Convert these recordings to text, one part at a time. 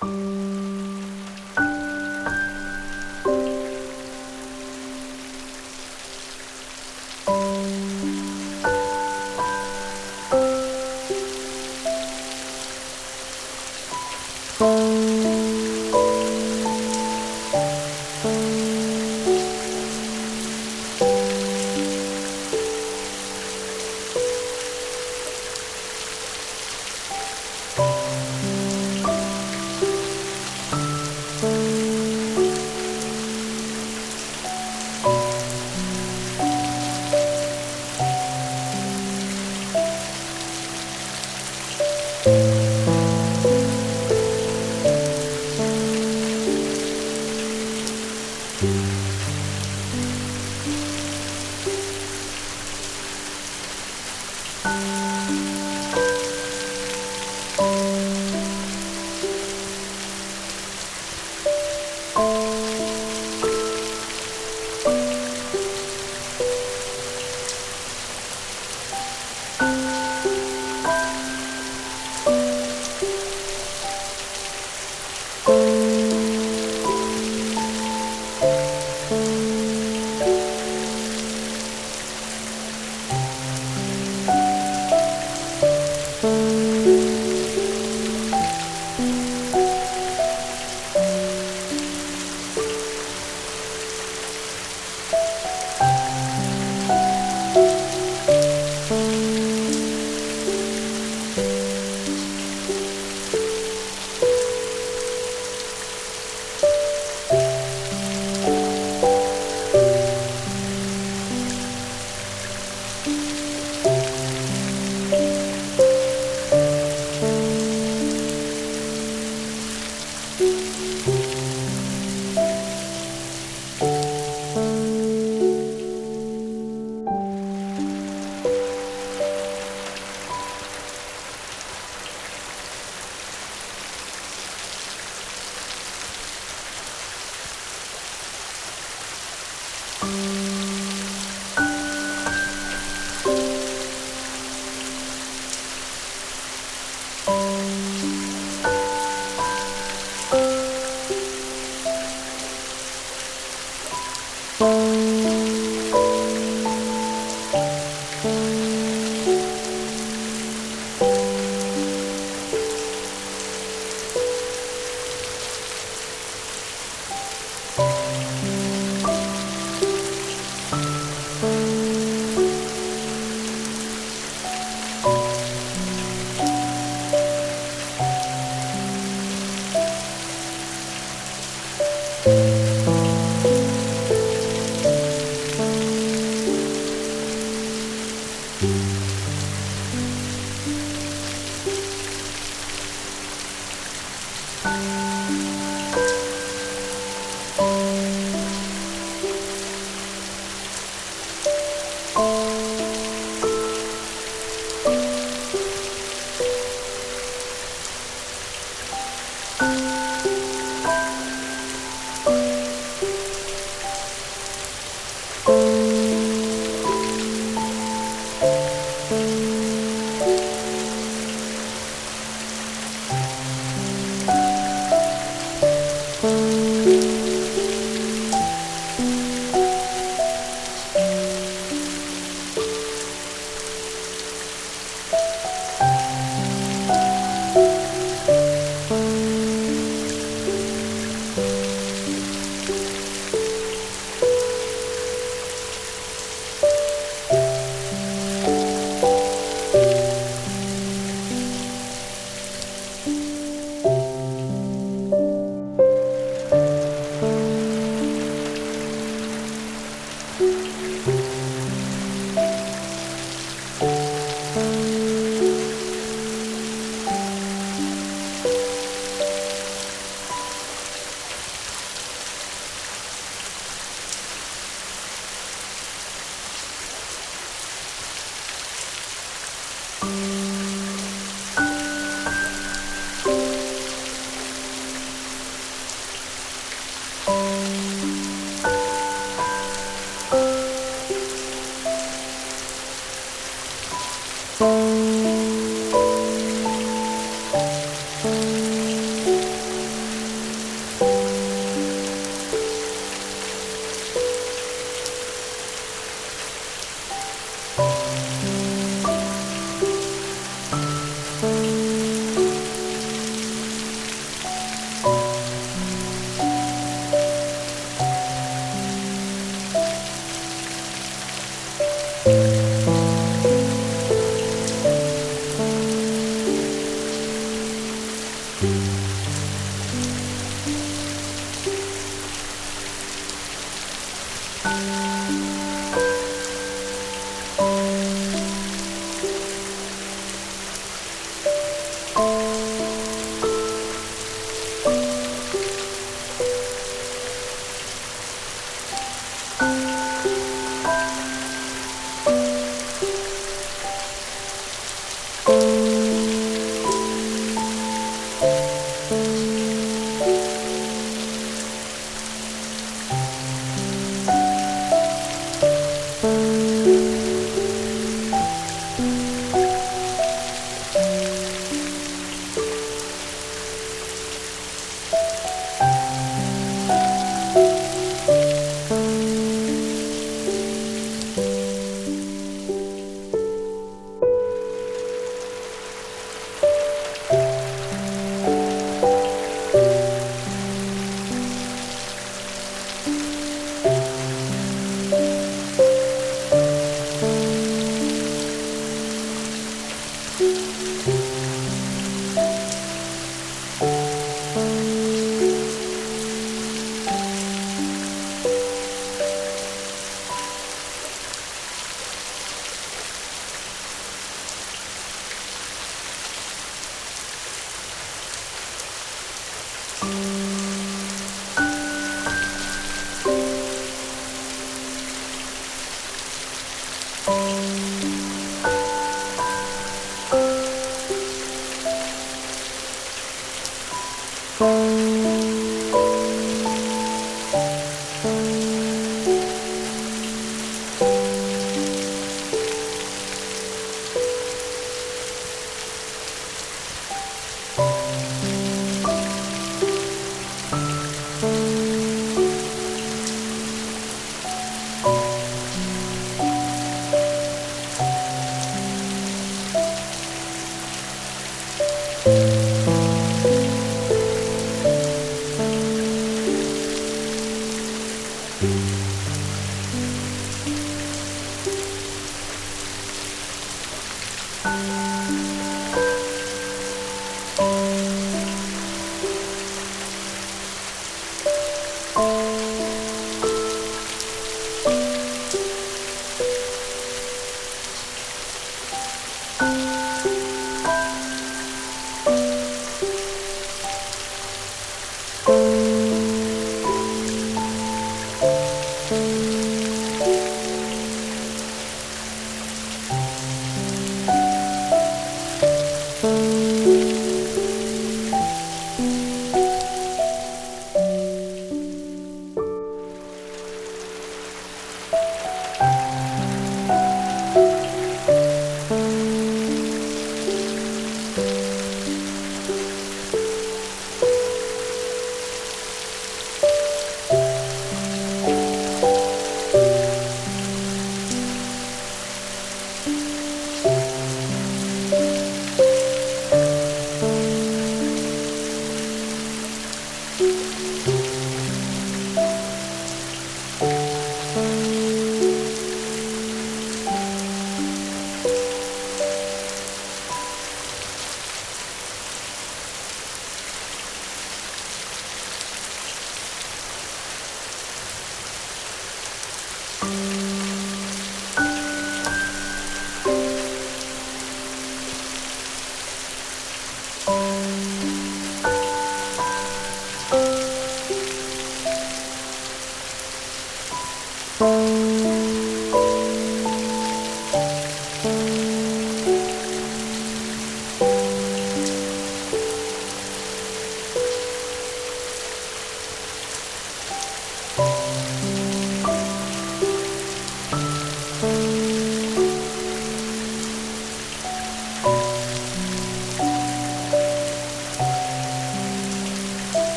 Bye.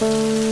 Música